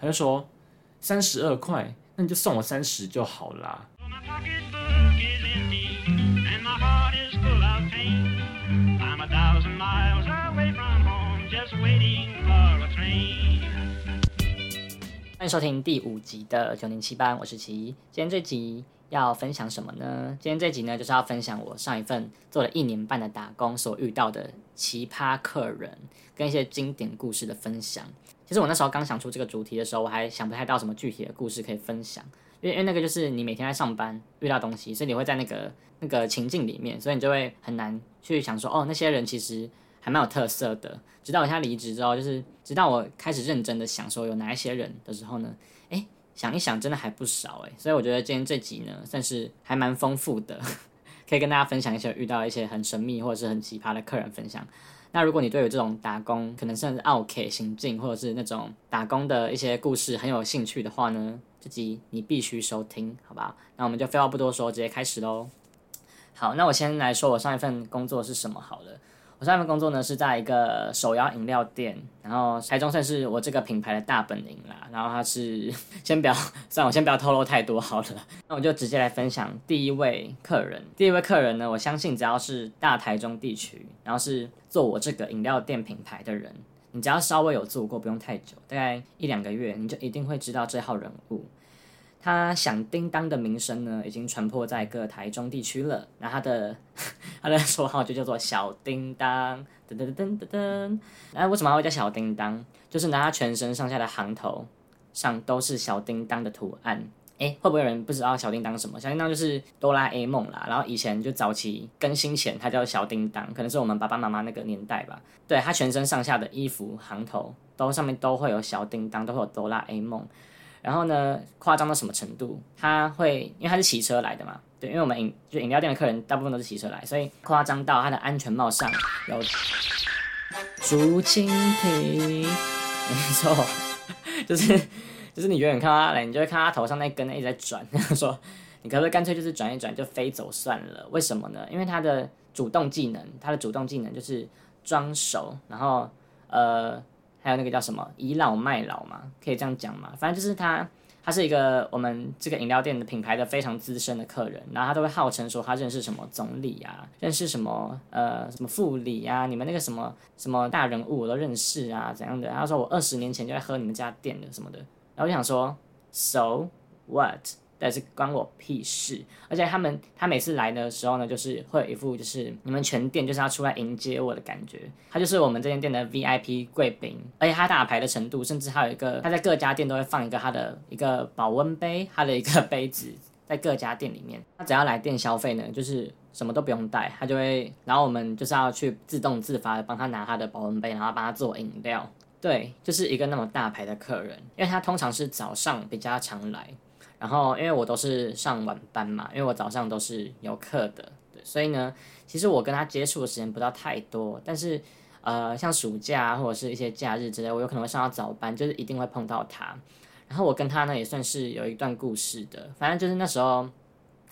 他就说三十二块，那你就送我三十就好啦。My pocketbook is empty and my heart is full of pain. I'm a thousand miles away from home, just waiting for a train. 欢迎收听第五集的九零七班，我是奇。今天这集要分享什么呢？今天这集呢，就是要分享我上一份做了一年半的打工所遇到的奇葩客人，跟一些经典故事的分享。其实我那时候刚想出这个主题的时候，我还想不太到什么具体的故事可以分享，因为因为那个就是你每天在上班遇到东西，所以你会在那个那个情境里面，所以你就会很难去想说，哦，那些人其实还蛮有特色的。直到我现在离职之后，就是直到我开始认真的想说有哪一些人的时候呢，诶，想一想真的还不少诶。所以我觉得今天这集呢，算是还蛮丰富的，可以跟大家分享一些遇到一些很神秘或者是很奇葩的客人分享。那如果你对于这种打工，可能甚至 OK 行径，或者是那种打工的一些故事很有兴趣的话呢，这集你必须收听，好吧？那我们就废话不多说，直接开始喽。好，那我先来说我上一份工作是什么好了。我上一份工作呢是在一个手摇饮料店，然后台中算是我这个品牌的大本营啦。然后它是先不要，算，我先不要透露太多好了。那我就直接来分享第一位客人。第一位客人呢，我相信只要是大台中地区，然后是做我这个饮料店品牌的人，你只要稍微有做过，不用太久，大概一两个月，你就一定会知道这号人物。他响叮当的名声呢，已经传播在各台中地区了。那他的 他的绰号就叫做小叮当，噔噔噔噔噔。那为什么他会叫小叮当？就是拿他全身上下的行头上都是小叮当的图案。诶，会不会有人不知道小叮当什么？小叮当就是哆啦 A 梦啦。然后以前就早期更新前，它叫小叮当，可能是我们爸爸妈妈那个年代吧。对，他全身上下的衣服行头都上面都会有小叮当，都会有哆啦 A 梦。然后呢，夸张到什么程度？他会，因为他是骑车来的嘛，对，因为我们饮就饮料店的客人大部分都是骑车来，所以夸张到他的安全帽上有竹蜻蜓，没错，就是就是你远远看他来，你就会看他头上那根一直在转，说你可不可以干脆就是转一转就飞走算了？为什么呢？因为他的主动技能，他的主动技能就是装熟，然后呃。还有那个叫什么倚老卖老嘛，可以这样讲嘛？反正就是他，他是一个我们这个饮料店的品牌的非常资深的客人，然后他都会号称说他认识什么总理啊，认识什么呃什么副理啊，你们那个什么什么大人物我都认识啊，怎样的？他说我二十年前就在喝你们家店的什么的，然后我就想说，so what？但是关我屁事！而且他们他每次来的时候呢，就是会有一副就是你们全店就是要出来迎接我的感觉。他就是我们这间店的 VIP 贵宾，而且他大牌的程度，甚至还有一个他在各家店都会放一个他的一个保温杯，他的一个杯子在各家店里面。他只要来店消费呢，就是什么都不用带，他就会，然后我们就是要去自动自发的帮他拿他的保温杯，然后帮他做饮料。对，就是一个那么大牌的客人，因为他通常是早上比较常来。然后，因为我都是上晚班嘛，因为我早上都是有课的，对，所以呢，其实我跟他接触的时间不到太多。但是，呃，像暑假或者是一些假日之类，我有可能会上到早班，就是一定会碰到他。然后我跟他呢也算是有一段故事的，反正就是那时候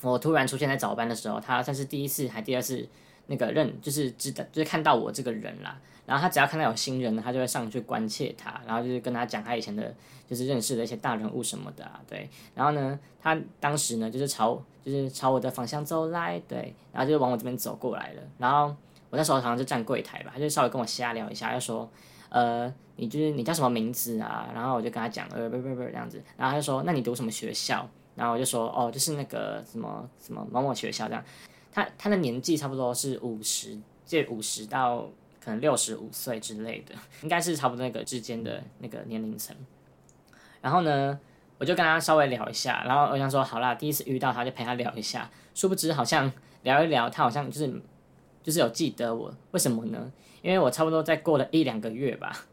我突然出现在早班的时候，他算是第一次还第二次那个认，就是知道就是看到我这个人啦。然后他只要看到有新人呢，他就会上去关切他，然后就是跟他讲他以前的，就是认识的一些大人物什么的啊，对。然后呢，他当时呢就是朝就是朝我的方向走来，对，然后就往我这边走过来了。然后我那时候好像是站柜台吧，他就稍微跟我瞎聊一下，就说，呃，你就是你叫什么名字啊？然后我就跟他讲，呃，不不不这样子。然后他就说，那你读什么学校？然后我就说，哦，就是那个什么什么某某学校这样。他他的年纪差不多是五十，这五十到。可能六十五岁之类的，应该是差不多那个之间的那个年龄层。然后呢，我就跟他稍微聊一下，然后我想说，好啦，第一次遇到他就陪他聊一下。殊不知，好像聊一聊，他好像就是就是有记得我。为什么呢？因为我差不多再过了一两个月吧，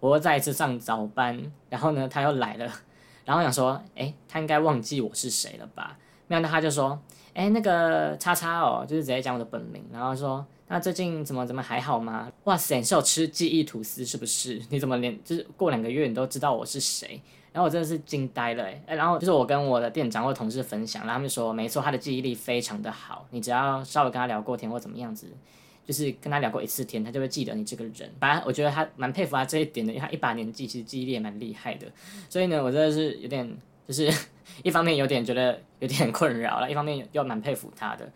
我又再一次上早班，然后呢，他又来了，然后想说，哎，他应该忘记我是谁了吧？没想到他就说，哎，那个叉叉哦，就是直接讲我的本名，然后说。那最近怎么怎么还好吗？哇塞，你是有吃记忆吐司是不是？你怎么连就是过两个月你都知道我是谁？然后我真的是惊呆了哎！然后就是我跟我的店长或同事分享，然后他们说没错，他的记忆力非常的好，你只要稍微跟他聊过天或怎么样子，就是跟他聊过一次天，他就会记得你这个人。反正我觉得他蛮佩服他这一点的，因为他一把年纪，其实记忆力也蛮厉害的。所以呢，我真的是有点，就是 一方面有点觉得有点困扰了，一方面又蛮佩服他的。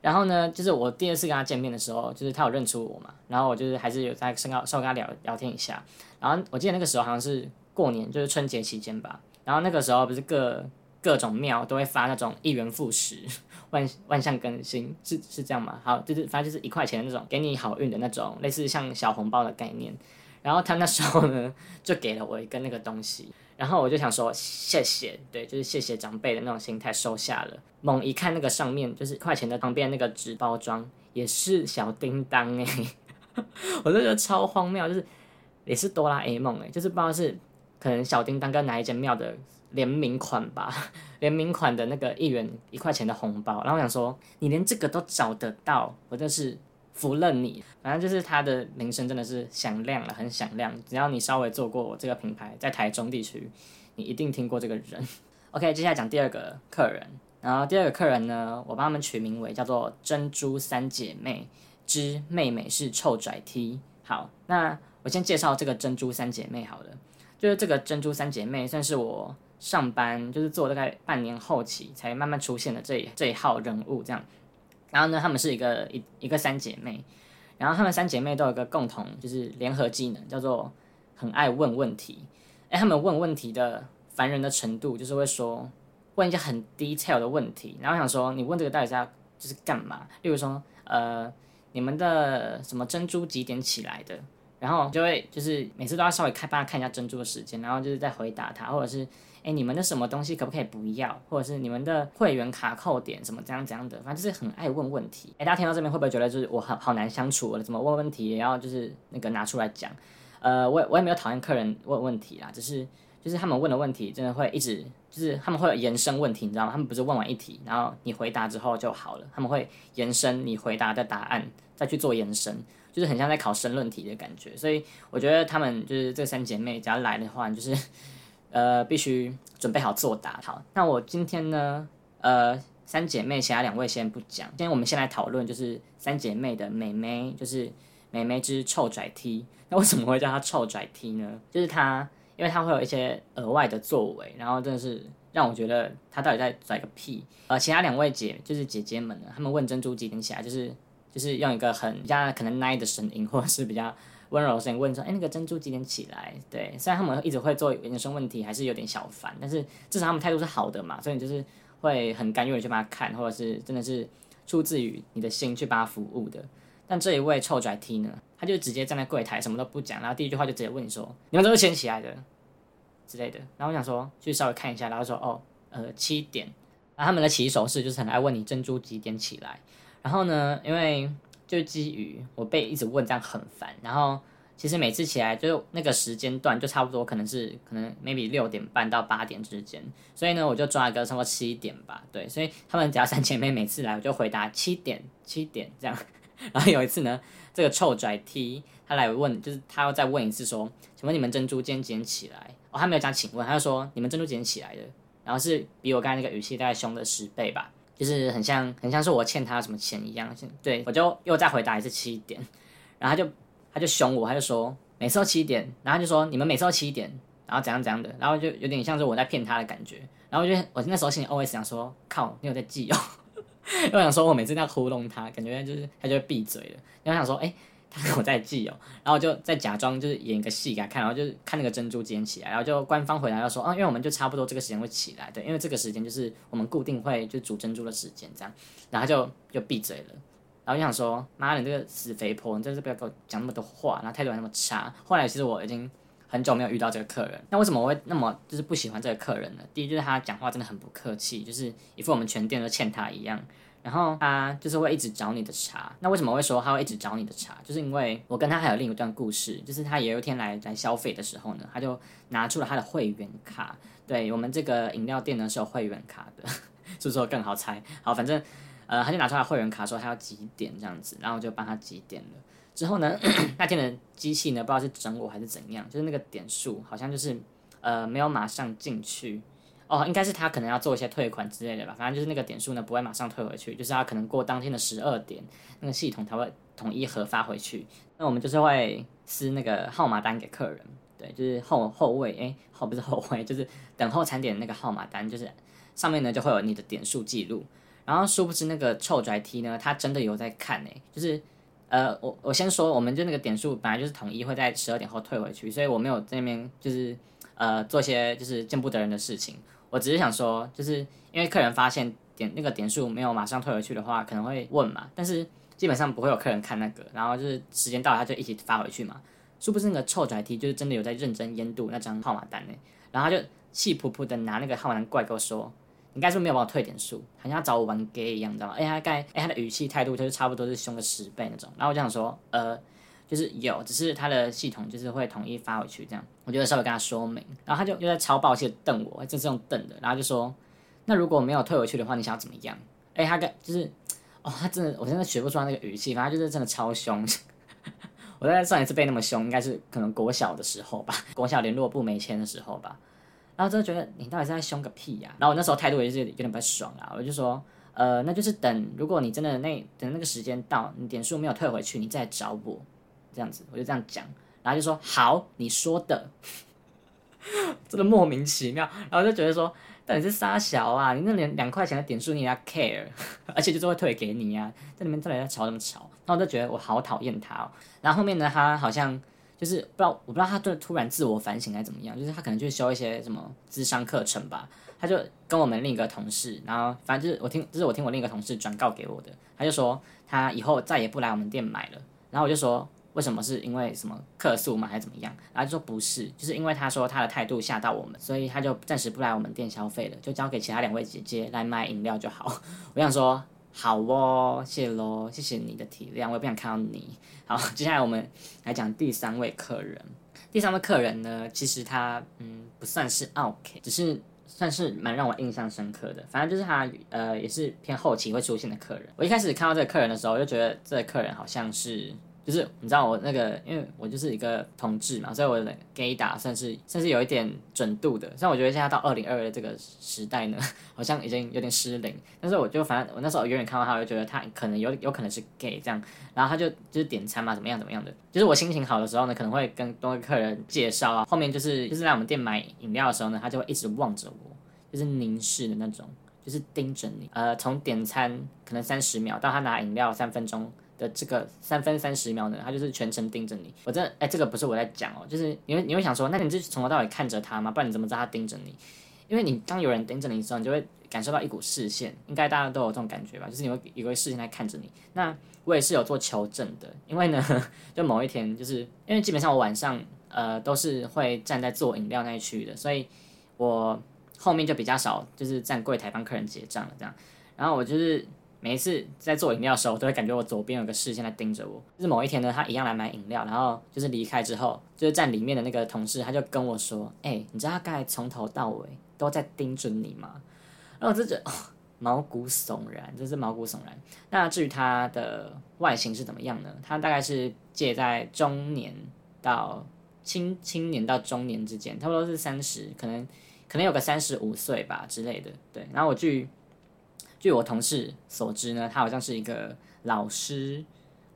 然后呢，就是我第二次跟他见面的时候，就是他有认出我嘛，然后我就是还是有在身高稍微跟他聊聊天一下。然后我记得那个时候好像是过年，就是春节期间吧。然后那个时候不是各各种庙都会发那种一元复始、万万象更新，是是这样吗？好，就是反正就是一块钱的那种，给你好运的那种，类似像小红包的概念。然后他那时候呢，就给了我一个那个东西，然后我就想说谢谢，对，就是谢谢长辈的那种心态收下了。猛一看那个上面就是一块钱的旁边那个纸包装，也是小叮当哎、我就觉得超荒谬，就是也是哆啦 A 梦哎、就是不知道是可能小叮当跟哪一间庙的联名款吧，联名款的那个一元一块钱的红包，然后我想说你连这个都找得到，我真是服了你。反正就是它的名声真的是响亮了，很响亮。只要你稍微做过我这个品牌，在台中地区，你一定听过这个人。OK，接下来讲第二个客人，然后第二个客人呢，我帮他们取名为叫做珍珠三姐妹之妹妹是臭拽 T。好，那我先介绍这个珍珠三姐妹好了，就是这个珍珠三姐妹算是我上班就是做大概半年后期才慢慢出现的这这一号人物这样。然后呢，她们是一个一一个三姐妹，然后她们三姐妹都有一个共同就是联合技能，叫做很爱问问题。哎，她们问问题的烦人的程度，就是会说问一些很 detail 的问题，然后想说你问这个到底是要就是干嘛？例如说，呃，你们的什么珍珠几点起来的？然后就会就是每次都要稍微看帮他看一下珍珠的时间，然后就是再回答他，或者是哎你们的什么东西可不可以不要，或者是你们的会员卡扣点什么怎样怎样的，反正就是很爱问问题。哎，大家听到这边会不会觉得就是我好好难相处了？怎么问问题也要就是那个拿出来讲？呃，我也我也没有讨厌客人问问题啦，只是就是他们问的问题真的会一直就是他们会有延伸问题，你知道吗？他们不是问完一题，然后你回答之后就好了，他们会延伸你回答的答案，再去做延伸。就是很像在考申论题的感觉，所以我觉得他们就是这三姐妹，只要来的话，就是呃必须准备好作答。好，那我今天呢，呃，三姐妹其他两位先不讲，今天我们先来讨论就是三姐妹的妹妹，就是妹妹之臭拽 T。那为什么会叫她臭拽 T 呢？就是她，因为她会有一些额外的作为，然后真的是让我觉得她到底在拽个屁。呃，其他两位姐就是姐姐们呢，她们问珍珠几点起来，就是。就是用一个很比较可能奶的声音，或者是比较温柔声音问说：“哎，那个珍珠几点起来？”对，虽然他们一直会做延伸问题，还是有点小烦，但是至少他们态度是好的嘛，所以你就是会很甘愿的去帮他看，或者是真的是出自于你的心去帮他服务的。但这一位臭拽 T 呢，他就直接站在柜台什么都不讲，然后第一句话就直接问你说：“你们都是先起来的之类的。”然后我想说去稍微看一下，然后说：“哦，呃，七点。”然后他们的起手式就是很爱问你珍珠几点起来。然后呢，因为就基于我被一直问这样很烦，然后其实每次起来就那个时间段就差不多可能是可能 maybe 六点半到八点之间，所以呢我就抓一个差不多七点吧，对，所以他们只要三姐妹每次来我就回答七点七点这样，然后有一次呢这个臭拽 T 他来问，就是他要再问一次说，请问你们珍珠今天几点起来？哦他没有讲请问，他就说你们珍珠几点起来的，然后是比我刚才那个语气大概凶了十倍吧。就是很像，很像是我欠他什么钱一样。对我就又再回答一次七点，然后他就他就凶我，他就说每次都七点，然后他就说你们每次都七点，然后怎样怎样的，然后就有点像是我在骗他的感觉。然后我就我那时候心里 always 想说，靠，你有在记哦。因为我想说我每次在糊弄他，感觉就是他就会闭嘴了。然后想说，哎、他跟我在记哦，然后就再假装就是演一个戏给他看，然后就是看那个珍珠几点起来，然后就官方回答要说，啊，因为我们就差不多这个时间会起来，对，因为这个时间就是我们固定会就煮珍珠的时间这样，然后就就闭嘴了。然后就想说，妈的，你这个死肥婆，你真是不要给我讲那么多话，然后态度还那么差。后来其实我已经很久没有遇到这个客人，那为什么我会那么就是不喜欢这个客人呢？第一就是他讲话真的很不客气，就是一副我们全店都欠他一样。然后他就是会一直找你的茬。那为什么会说他会一直找你的茬？就是因为我跟他还有另一段故事，就是他有一天来来消费的时候呢，他就拿出了他的会员卡。对我们这个饮料店呢是有会员卡的，是不是更好猜？好，反正呃他就拿出来会员卡说他要几点这样子，然后我就帮他几点了。之后呢，那天的机器呢不知道是整我还是怎样，就是那个点数好像就是呃没有马上进去。哦，应该是他可能要做一些退款之类的吧，反正就是那个点数呢不会马上退回去，就是他可能过当天的十二点，那个系统才会统一核发回去。那我们就是会撕那个号码单给客人，对，就是后后位，哎、后不是后位，就是等候餐点那个号码单，就是上面呢就会有你的点数记录。然后殊不知那个臭拽 T 呢，他真的有在看诶、就是呃，我我先说，我们就那个点数本来就是统一会在十二点后退回去，所以我没有在那边就是呃做些就是见不得人的事情。我只是想说，就是因为客人发现点那个点数没有马上退回去的话，可能会问嘛，但是基本上不会有客人看那个，然后就是时间到了他就一起发回去嘛。殊不知那个臭拽 T 就是真的有在认真研读那张号码单呢，然后他就气扑扑的拿那个号码单过来跟我说。你该是不是没有帮我退点数，好像要找我玩 gay 一样，你知道吗？哎、他该哎、他的语气态度就是差不多是凶个十倍那种。然后我就想说，呃，就是有，只是他的系统就是会统一发回去这样。我就稍微跟他说明，然后他就又在超抱歉瞪我，这是用瞪的，然后就说，那如果没有退回去的话，你想要怎么样？哎、他跟就是，哦，他真的，我真的学不出来那个语气，反正就是真的超凶。我在上一次被那么凶，应该是可能国小的时候吧，国小联络部没签的时候吧。然后真的觉得你到底是在凶个屁呀、然后我那时候态度也是有点不爽啊，我就说，呃，那就是等，如果你真的那等那个时间到，你点数没有退回去，你再找我，这样子，我就这样讲，然后就说好，你说的，真 的莫名其妙，然后就觉得说，到底是傻小啊，你那两两块钱的点数你也要 care，而且就是会退给你呀、在里面到底在吵什么吵？然后我就觉得我好讨厌他哦，然后后面呢，他好像。就是不知道，我不知道他对突然自我反省还怎么样，就是他可能去修一些什么智商课程吧，他就跟我们另一个同事，然后反正就是我听，这是我听我另一个同事转告给我的，他就说他以后再也不来我们店买了，然后我就说为什么是因为什么客诉吗还是怎么样，然后就说不是，就是因为他说他的态度吓到我们，所以他就暂时不来我们店消费了，就交给其他两位姐姐来买饮料就好。我想说好哦，谢喽，谢谢你的体谅，我也不想看到你。好，接下来我们来讲第三位客人。第三位客人呢，其实他嗯不算是 OK，只是算是蛮让我印象深刻的。反正就是他呃也是偏后期会出现的客人。我一开始看到这个客人的时候，我就觉得这个客人好像是。就是你知道我那个，因为我就是一个同志嘛，所以我的 gay 打算是算是有一点准度的。虽然我觉得现在到二零二二这个时代呢，好像已经有点失灵，但是我就反正我那时候远远看到他，我就觉得他可能有有可能是 gay 这样，然后他就就是点餐嘛，怎么样怎么样的。就是我心情好的时候呢，可能会跟多个客人介绍啊，后面就是就是在我们店买饮料的时候呢，他就会一直望着我，就是凝视的那种，就是盯着你。呃，从点餐可能三十秒到他拿饮料三分钟。的这个三分三十秒呢，他就是全程盯着你。我真的，哎、这个不是我在讲哦，就是你会你会想说，那你是从头到尾看着他吗？不然你怎么知道他盯着你？因为你当有人盯着你的时候，你就会感受到一股视线，应该大家都有这种感觉吧？就是你会有一个视线在看着你。那我也是有做求证的，因为呢，就某一天，就是因为基本上我晚上呃都是会站在做饮料那一区域的，所以我后面就比较少，就是站柜台帮客人结账了这样。然后我就是每一次在做饮料的时候，我都会感觉我左边有个视线在盯着我。就是某一天呢，他一样来买饮料，然后就是离开之后，就是站里面的那个同事，他就跟我说：“哎、你知道他刚才从头到尾都在盯准你吗？”然后我就觉得、毛骨悚然，真是毛骨悚然。那至于他的外形是怎么样呢？他大概是介在中年到青青年到中年之间，差不多是三十，可能可能有个三十五岁吧之类的。对，然后我据据我同事所知呢，他好像是一个老师，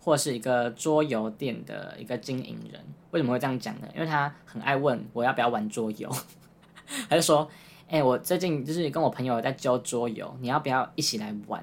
或是一个桌游店的一个经营人。为什么会这样讲呢？因为他很爱问我要不要玩桌游，他就说：“哎、我最近就是跟我朋友在教桌游，你要不要一起来玩？”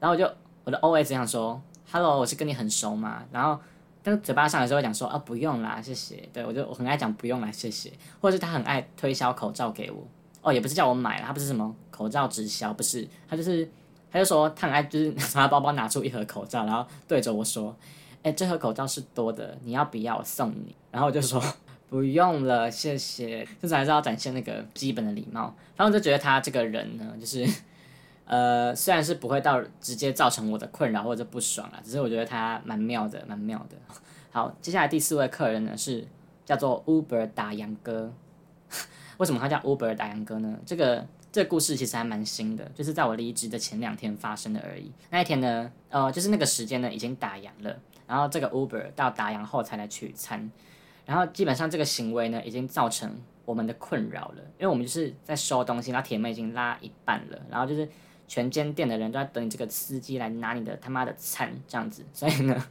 然后我就我的 OS 想说：“Hello，我是跟你很熟嘛。”然后但是嘴巴上的时候讲说：“啊，不用啦，谢谢。”对我就我很爱讲不用啦，谢谢，或者是他很爱推销口罩给我。哦，也不是叫我买了，他不是什么口罩直销，不是，他就是他就说他很爱就是 从他包包拿出一盒口罩，然后对着我说：“哎、这盒口罩是多的，你要不要？我送你。”然后我就说。不用了，谢谢。就是还是要展现那个基本的礼貌。然后我就觉得他这个人呢，就是呃，虽然是不会到直接造成我的困扰或者不爽啊，只是我觉得他蛮妙的，蛮妙的。好，接下来第四位客人呢是叫做 Uber 打烊哥。为什么他叫 Uber 打烊哥呢？这个这个故事其实还蛮新的，就是在我离职的前两天发生的而已。那一天呢，呃，就是那个时间呢已经打烊了，然后这个 Uber 到打烊后才来取餐。然后基本上这个行为呢，已经造成我们的困扰了，因为我们就是在收东西，然后铁门已经拉一半了，然后就是全间店的人都在等你这个司机来拿你的他妈的餐这样子，所以呢，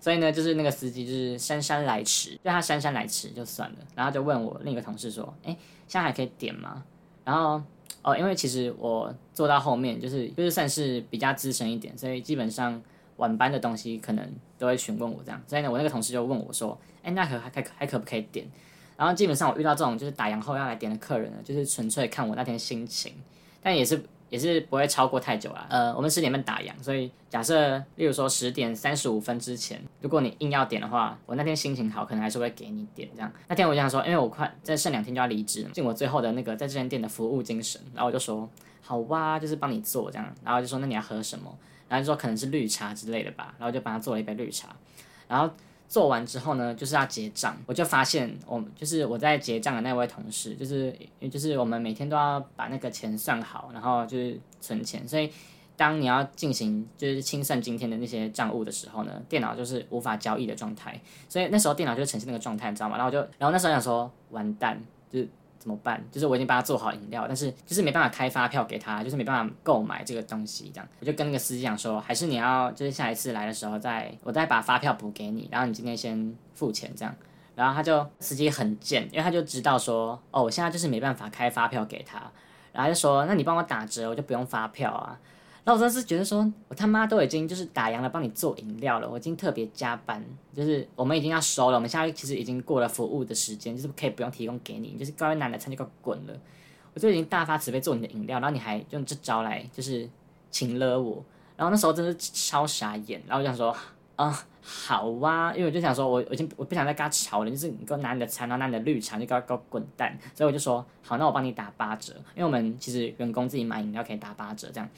所以呢，就是那个司机就是姗姗来迟，就他姗姗来迟就算了，然后就问我另一个同事说：“哎，现在还可以点吗？”然后哦，因为其实我坐到后面就是就是算是比较资深一点，所以基本上晚班的东西可能都会询问我这样。所以呢，我那个同事就问我说：“哎，那可还还还可不可以点？”然后基本上我遇到这种就是打烊后要来点的客人呢，就是纯粹看我那天心情，但也是。也是不会超过太久啦。呃，我们十点半打烊，所以假设，例如说十点三十五分之前，如果你硬要点的话，我那天心情好，可能还是会给你点这样。那天我就想说，因为我快再剩两天就要离职，尽我最后的那个在这间店的服务精神，然后我就说好哇，就是帮你做这样，然后就说那你要喝什么？然后就说可能是绿茶之类的吧，然后就帮他做了一杯绿茶，然后。做完之后呢，就是要结账，我就发现我就是我在结账的那位同事，就是就是我们每天都要把那个钱算好，然后就是存钱，所以当你要进行就是清算今天的那些账务的时候呢，电脑就是无法交易的状态，所以那时候电脑就呈现那个状态，你知道吗？然后就然后那时候想说完蛋，就是。怎么办？就是我已经帮他做好饮料，但是就是没办法开发票给他，就是没办法购买这个东西，这样我就跟那个司机讲说，还是你要就是下一次来的时候再我再把发票补给你，然后你今天先付钱这样。然后他就司机很贱，因为他就知道说，哦，我现在就是没办法开发票给他，然后就说，那你帮我打折，我就不用发票啊。那我真是觉得说，我他妈都已经就是打烊了，帮你做饮料了，我已经特别加班，就是我们已经要收了，我们现在其实已经过了服务的时间，就是可以不用提供给你，就是高一男的餐就给我滚了，我就已经大发慈悲做你的饮料，然后你还用这招来就是请了我，然后那时候真是超傻眼，然后我想说，啊，好啊，因为我就想说我我已经我不想再跟他吵了，就是你给我拿你的餐，然后拿你的绿茶，就给我给我滚蛋，所以我就说好，那我帮你打八折，因为我们其实员工自己买饮料可以打八折这样。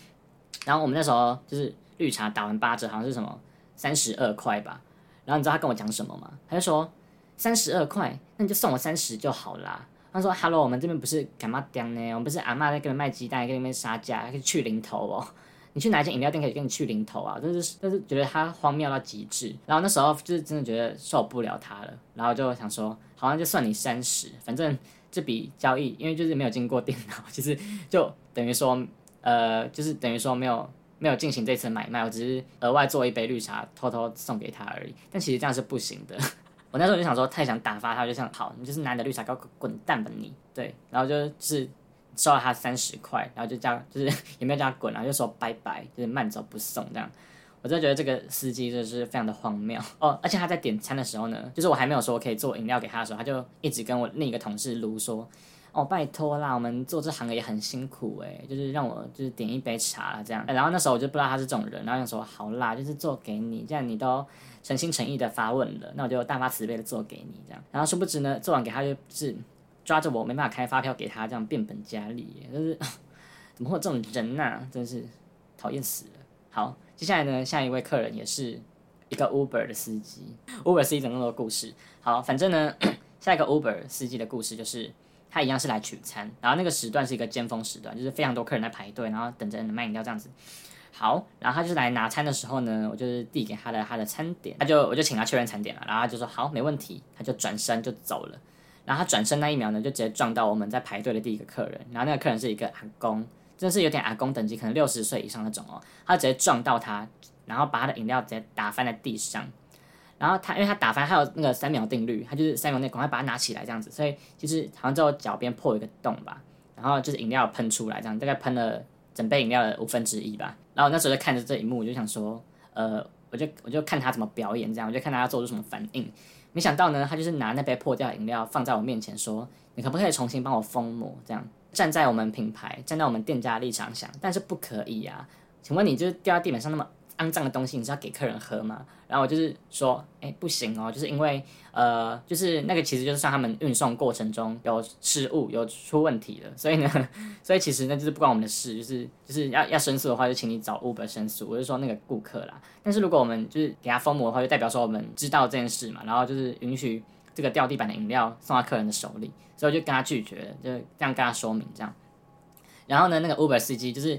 然后我们那时候就是绿茶打完八折，好像是什么三十二块吧。然后你知道他跟我讲什么吗？他就说三十二块，那你就送我三十就好啦。他说：“Hello，我们这边不是干嘛店呢？我们不是阿妈在给你卖鸡蛋，给你们杀价，可以去零头哦。你去哪一间饮料店可以给你去零头啊？就是就是觉得他荒谬到极致。然后那时候就是真的觉得受不了他了，然后就想说，好像就算你三十，反正这笔交易因为就是没有经过电脑，其实就等于说。”呃，就是等于说没有没有进行这次买卖，我只是额外做一杯绿茶，偷偷送给他而已。但其实这样是不行的。我那时候就想说，太想打发他，就想好，你就是拿的绿茶，给我滚蛋吧你。对，然后就是收了他三十块，然后就叫就是也没有叫他滚啊，就说拜拜，就是慢走不送这样。我真的觉得这个司机真的是非常的荒谬哦。而且他在点餐的时候呢，就是我还没有说可以做饮料给他的时候，他就一直跟我另一个同事卢说。哦，拜托啦，我们做这行的也很辛苦诶，就是让我就是点一杯茶这样。然后那时候我就不知道他是这种人，然后想说好啦，就是做给你，既然你都诚心诚意的发问了，那我就大发慈悲的做给你这样。然后殊不知呢，做完给他就是抓着我没办法开发票给他，这样变本加厉，就是 怎么会有这种人呐？真是讨厌死了。好，接下来呢，下一位客人也是一个 Uber 的司机，Uber 是一整个故事。好，反正呢，下一个 Uber 司机的故事就是。他一样是来取餐，然后那个时段是一个尖峰时段，就是非常多客人在排队，然后等着人卖饮料这样子。好，然后他就是来拿餐的时候呢，我就是递给他的他的餐点，他就我就请他确认餐点了，然后他就说好，没问题，他就转身就走了。然后他转身那一秒呢，就直接撞到我们在排队的第一个客人，然后那个客人是一个阿公，真的是有点阿公等级，可能六十岁以上那种哦，他直接撞到他，然后把他的饮料直接打翻在地上。然后他，因为他打翻，还有那个三秒定律，他就是三秒内赶快把它拿起来这样子，所以就是好像在我脚边破一个洞吧，然后就是饮料喷出来这样，大概喷了整杯饮料的五分之一吧。然后那时候就看着这一幕，我就想说，呃，我就我就看他怎么表演这样，我就看他要做出什么反应。没想到呢，他就是拿那杯破掉的饮料放在我面前说：“你可不可以重新帮我封膜？”这样站在我们品牌、站在我们店家立场想，但是不可以啊。请问你就是掉在地板上那么。肮脏的东西你是要给客人喝吗？然后我就是说，哎，不行哦，就是因为呃，就是那个其实就是像他们运送过程中有失误、有出问题了，所以呢，所以其实那就是不关我们的事，就是就是要要申诉的话，就请你找 Uber 申诉。我就说那个顾客啦，但是如果我们就是给他封膜的话，就代表说我们知道这件事嘛，然后就是允许这个掉地板的饮料送到客人的手里，所以我就跟他拒绝了，就这样跟他说明这样。然后呢，那个 Uber 司机就是。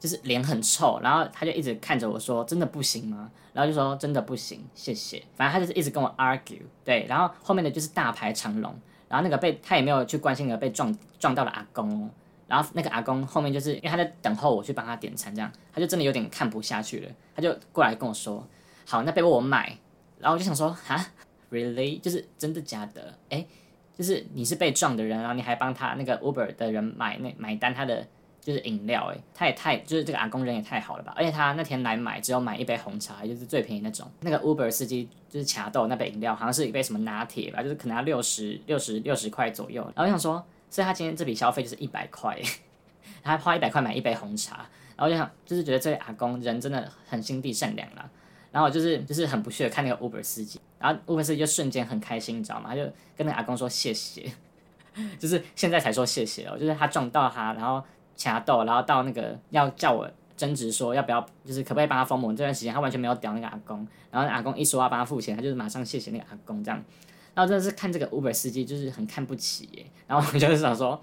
就是脸很臭，然后他就一直看着我说：“真的不行吗？”然后就说：“真的不行，谢谢。”反正他就是一直跟我 argue，对。然后后面的就是大排长龙，然后那个被他也没有去关心那个被撞撞到的阿公哦。然后那个阿公后面就是因为他在等候我去帮他点餐，这样他就真的有点看不下去了，他就过来跟我说：“好，那被我买，然后我就想说，哈，really，就是真的假的？哎，就是你是被撞的人，然后你还帮他那个 Uber 的人买那买单他的就是饮料，哎，他也太就是这个阿公人也太好了吧？而且他那天来买只有买一杯红茶，就是最便宜那种。那个 Uber 司机就是卡豆那杯饮料好像是一杯什么拿铁吧，就是可能要六十六十六十块左右。然后我想说，所以他今天这笔消费就是一百块，他花一百块买一杯红茶。然后就想，就是觉得这位阿公人真的很心地善良啦。然后就是就是很不屑的看那个 Uber 司机，然后 Uber 司机就瞬间很开心，你知道吗？他就跟那个阿公说谢谢，就是现在才说谢谢哦，就是他撞到他，然后掐斗，然后到那个要叫我争执说要不要，就是可不可以帮他封膜这段时间，他完全没有屌那个阿公。然后阿公一说要帮他付钱，他就是马上谢谢那个阿公这样。然后真的是看这个 Uber 司机就是很看不起耶。然后我就是想说。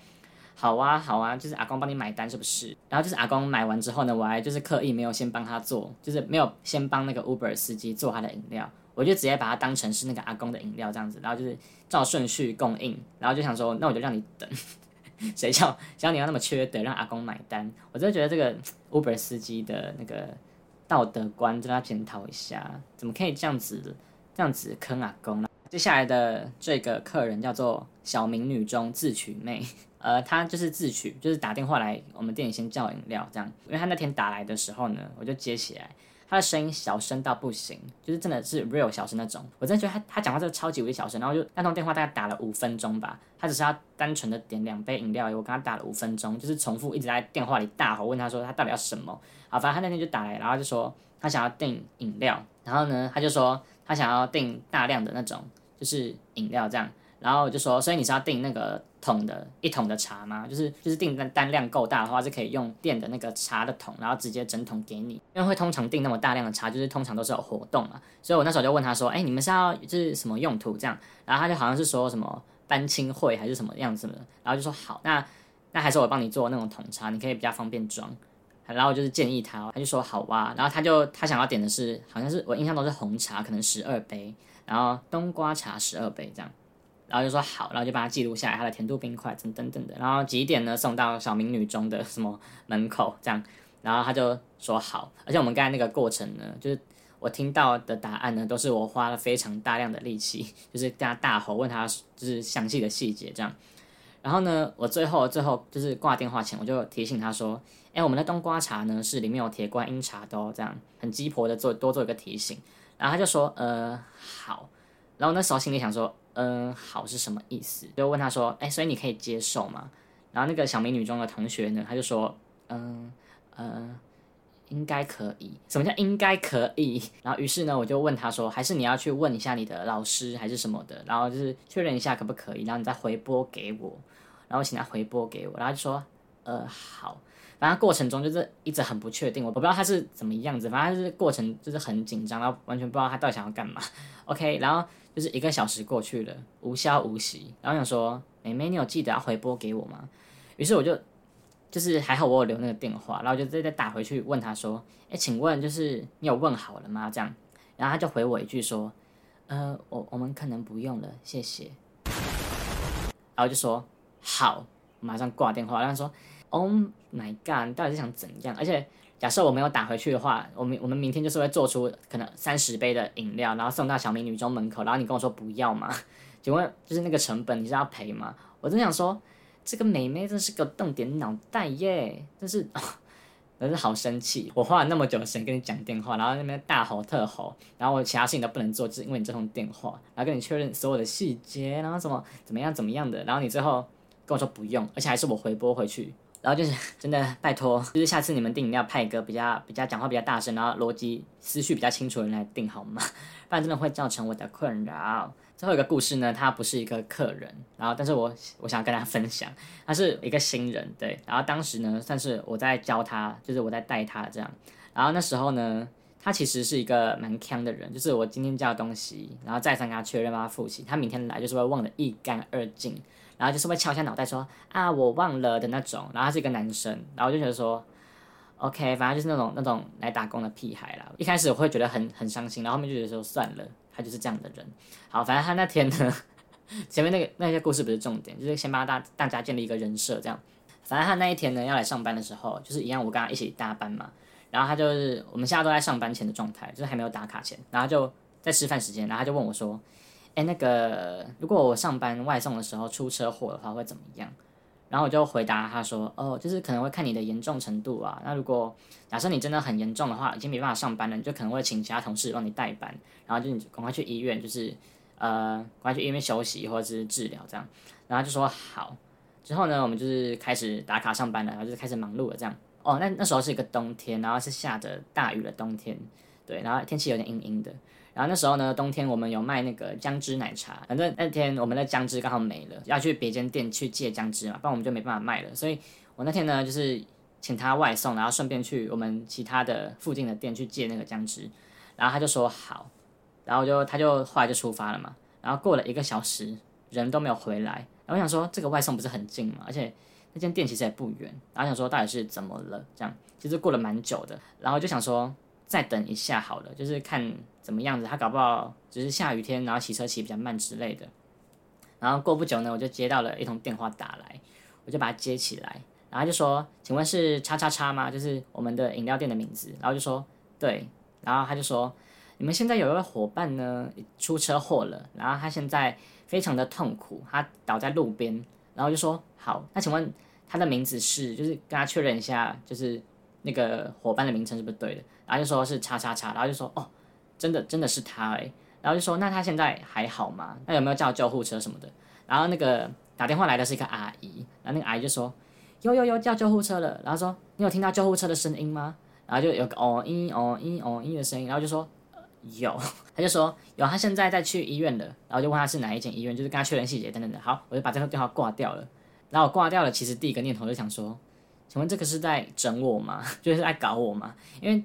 好啊，好啊，就是阿公帮你买单是不是？然后就是阿公买完之后呢，我还就是刻意没有先帮他做，就是没有先帮那个 Uber 司机做他的饮料，我就直接把它当成是那个阿公的饮料这样子，然后就是照顺序供应，然后就想说，那我就让你等，谁叫谁叫你要那么缺德让阿公买单？我真的觉得这个 Uber 司机的那个道德观真的要检讨一下，怎么可以这样子这样子坑阿公呢？接下来的这个客人叫做小明女中自取妹。呃，她就是自取，就是打电话来我们店里先叫饮料这样。因为她那天打来的时候呢，我就接起来，他的声音小声到不行，就是真的是 real 小声那种。我真的觉得他他讲话真的超级无敌小声，然后就那通电话大概打了五分钟吧，他只是要单纯的点两杯饮料，我跟他打了五分钟，就是重复一直在电话里大吼问他说他到底要什么。好，反正他那天就打来，然后就说他想要订饮料，然后呢他就说他想要订大量的那种就是饮料这样。然后我就说，所以你是要订那个桶的一桶的茶吗？就是就是订单单量够大的话，是可以用店的那个茶的桶，然后直接整桶给你。因为会通常订那么大量的茶，就是通常都是有活动嘛。所以我那时候就问他说，哎，你们是要就是什么用途这样？然后他就好像是说什么班亲会还是什么样子的，然后就说好，那那还是我帮你做那种桶茶，你可以比较方便装。然后就是建议他，他就说好哇。然后他就他想要点的是，好像是我印象中是红茶，可能十二杯，然后冬瓜茶十二杯这样。然后就说好，然后就把它记录下来，它的甜度冰块等等等的。然后几点呢？送到小明女中的什么门口这样。然后他就说好，而且我们刚才那个过程呢，就是我听到的答案呢，都是我花了非常大量的力气，就是跟他大吼问他就是详细的细节这样。然后呢，我最后最后就是挂电话前，我就提醒他说，哎，我们的冬瓜茶呢是里面有铁观音茶的哦，这样很鸡婆的做多做一个提醒。然后他就说，呃，好。然后那时候心里想说。嗯，好是什么意思？就问他说，哎，所以你可以接受吗？然后那个小美女中的同学呢，他就说，嗯，呃，应该可以。什么叫应该可以？然后于是呢，我就问他说，还是你要去问一下你的老师还是什么的，然后就是确认一下可不可以，然后你再回拨给我，然后请他回拨给我，然后就说，呃，好。反正过程中就是一直很不确定，我不知道他是怎么样子，反正就是过程就是很紧张，然后完全不知道他到底想要干嘛。OK，然后就是一个小时过去了，无消无息，然后想说，妹妹，你有记得要回拨给我吗？于是我就就是还好我有留那个电话，然后就再再打回去问他说，哎，请问就是你有问好了吗？这样，然后他就回我一句说，呃，我我们可能不用了，谢谢。然后就说好，马上挂电话，然后说。Oh my god！你到底是想怎样？而且假设我没有打回去的话，我们我们明天就是会做出可能三十杯的饮料，然后送到小美女中门口，然后你跟我说不要吗？请问就是那个成本你是要赔吗？我真想说，这个美眉真是个动点脑袋耶！真是，真是好生气！我花了那么久的时间跟你讲电话，然后那边大吼特吼，然后我其他事情都不能做，就是因为你这通电话，然后跟你确认所有的细节，然后什么怎么样怎么样的，然后你最后跟我说不用，而且还是我回拨回去。然后就是 真的拜托，就是下次你们订饮料派一个比较比较讲话比较大声，然后逻辑思绪比较清楚的人来订好吗？不然真的会造成我的困扰。最后一个故事呢，他不是一个客人，然后但是我我想跟大家分享，他是一个新人，对，然后当时呢算是我在教他，就是我在带他这样，然后那时候呢，他其实是一个蛮强的人，就是我今天教的东西，然后再三跟他确认帮他复习，他明天来就是会忘得一干二净。然后就是会敲一下脑袋说啊我忘了的那种，然后他是一个男生，然后就觉得说，OK，反正就是那种那种来打工的屁孩啦。一开始我会觉得很很伤心，然后后面就觉得说算了，他就是这样的人。好，反正他那天呢，前面那个那些故事不是重点，就是先帮大大家建立一个人设这样。反正他那一天呢要来上班的时候，就是一样我跟他一起搭班嘛，然后他就是我们现在都在上班前的状态，就是还没有打卡前，然后就。在吃饭时间，然后他就问我说：“哎，那个如果我上班外送的时候出车祸的话会怎么样？”然后我就回答他说：“哦，就是可能会看你的严重程度啊。那如果假设你真的很严重的话，已经没办法上班了，你就可能会请其他同事帮你代班，然后就你赶快去医院，就是呃，赶快去医院休息或者是治疗这样。”然后就说好。之后呢，我们就是开始打卡上班了，然后就是开始忙碌了这样。哦，那那时候是一个冬天，然后是下着大雨的冬天，对，然后天气有点阴阴的。然后那时候呢，冬天我们有卖那个姜汁奶茶，反正那天我们的姜汁刚好没了，要去别间店去借姜汁嘛，不然我们就没办法卖了。所以我那天呢，就是请他外送，然后顺便去我们其他的附近的店去借那个姜汁。然后他就说好，然后就他就后来就出发了嘛。然后过了一个小时，人都没有回来。然后我想说，这个外送不是很近嘛，而且那间店其实也不远。然后想说到底是怎么了？这样其实过了蛮久的，然后就想说。再等一下好了，就是看怎么样子，他搞不好只是下雨天，然后骑车骑比较慢之类的。然后过不久呢，我就接到了一通电话打来，我就把它接起来，然后就说：“请问是叉叉叉吗？就是我们的饮料店的名字。”然后就说：“对。”然后他就说：“你们现在有一位伙伴呢出车祸了，然后他现在非常的痛苦，他倒在路边。”然后就说：“好，那请问他的名字是？就是跟他确认一下，就是那个伙伴的名称是不是对的？”然后就说是叉叉叉，然后就说哦，真的真的是他哎，然后就说那他现在还好吗？那有没有叫救护车什么的？然后那个打电话来的是一个阿姨，然后那个阿姨就说有有有叫救护车了，然后说你有听到救护车的声音吗？然后就有个哦咦哦咦哦咦的声音，然后就说有，他就说有，他现在在去医院了，然后就问他是哪一间医院，就是跟他确认细节等等的。好，我就把这个电话挂掉了，然后我挂掉了，其实第一个念头就想说，请问这个是在整我吗？就是在搞我吗？因为。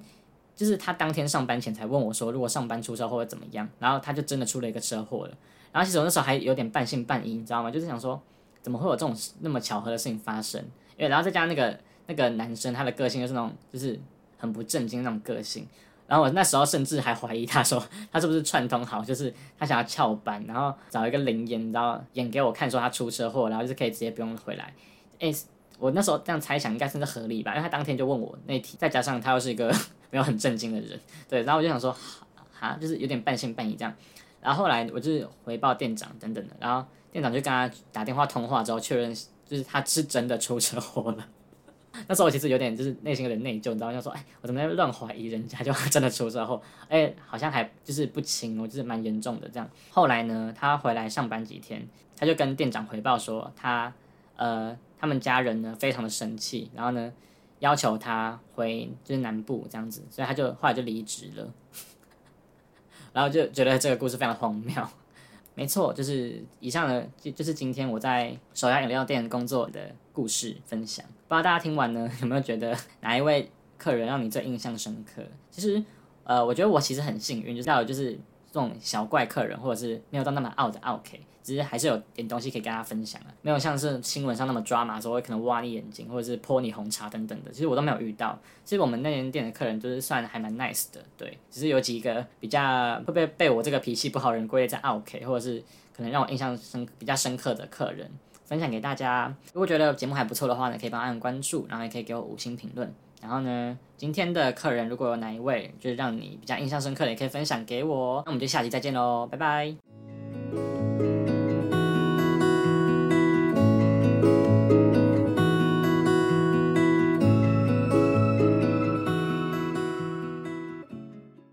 就是他当天上班前才问我说，如果上班出车祸会怎么样？然后他就真的出了一个车祸了。然后其实我那时候还有点半信半疑，你知道吗？就是想说，怎么会有这种那么巧合的事情发生？因为然后再加上那个那个男生，他的个性就是那种就是很不正经那种个性。然后我那时候甚至还怀疑他说，他是不是串通好，就是他想要翘班，然后找一个灵演，你知道，演给我看说他出车祸，然后就是可以直接不用回来。诶，我那时候这样猜想应该算是合理吧，因为他当天就问我那题，再加上他又是一个。没有很震惊的人，对，然后我就想说，哈，就是有点半信半疑这样，然后后来我就是回报店长等等的，然后店长就跟他打电话通话之后确认，就是他是真的出车祸了。那时候我其实有点就是内心有点内疚，你知道吗？就说，哎，我怎么在乱怀疑人家就 真的出车祸？哎，好像还就是不轻我，就是蛮严重的这样。后来呢，他回来上班几天，他就跟店长回报说，他呃，他们家人呢非常的生气，然后呢。要求他回就是南部这样子，所以他就后来就离职了，然后就觉得这个故事非常荒谬。没错，就是以上的就就是今天我在首家饮料店工作的故事分享。不知道大家听完呢有没有觉得哪一位客人让你最印象深刻？其实呃，我觉得我其实很幸运，就是有就是这种小怪客人，或者是没有到那么傲的 OK。只是还是有点东西可以跟大家分享啊，没有像是新闻上那么抓马，说会可能挖你眼睛，或者是泼你红茶等等的，其实我都没有遇到。其实我们那间店的客人就是算还蛮 nice 的，对，只是有几个比较会被被我这个脾气不好人归类在 OK，或者是可能让我印象深比较深刻的客人，分享给大家。如果觉得节目还不错的话呢，可以帮按关注，然后也可以给我五星评论。然后呢，今天的客人如果有哪一位就是让你比较印象深刻的，也可以分享给我。那我们就下期再见喽，拜拜。